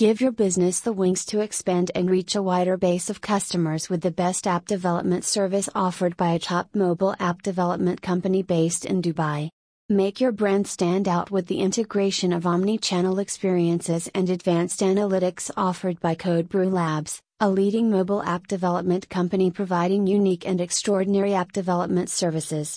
Give your business the wings to expand and reach a wider base of customers with the best app development service offered by a top mobile app development company based in Dubai. Make your brand stand out with the integration of omni channel experiences and advanced analytics offered by CodeBrew Labs, a leading mobile app development company providing unique and extraordinary app development services.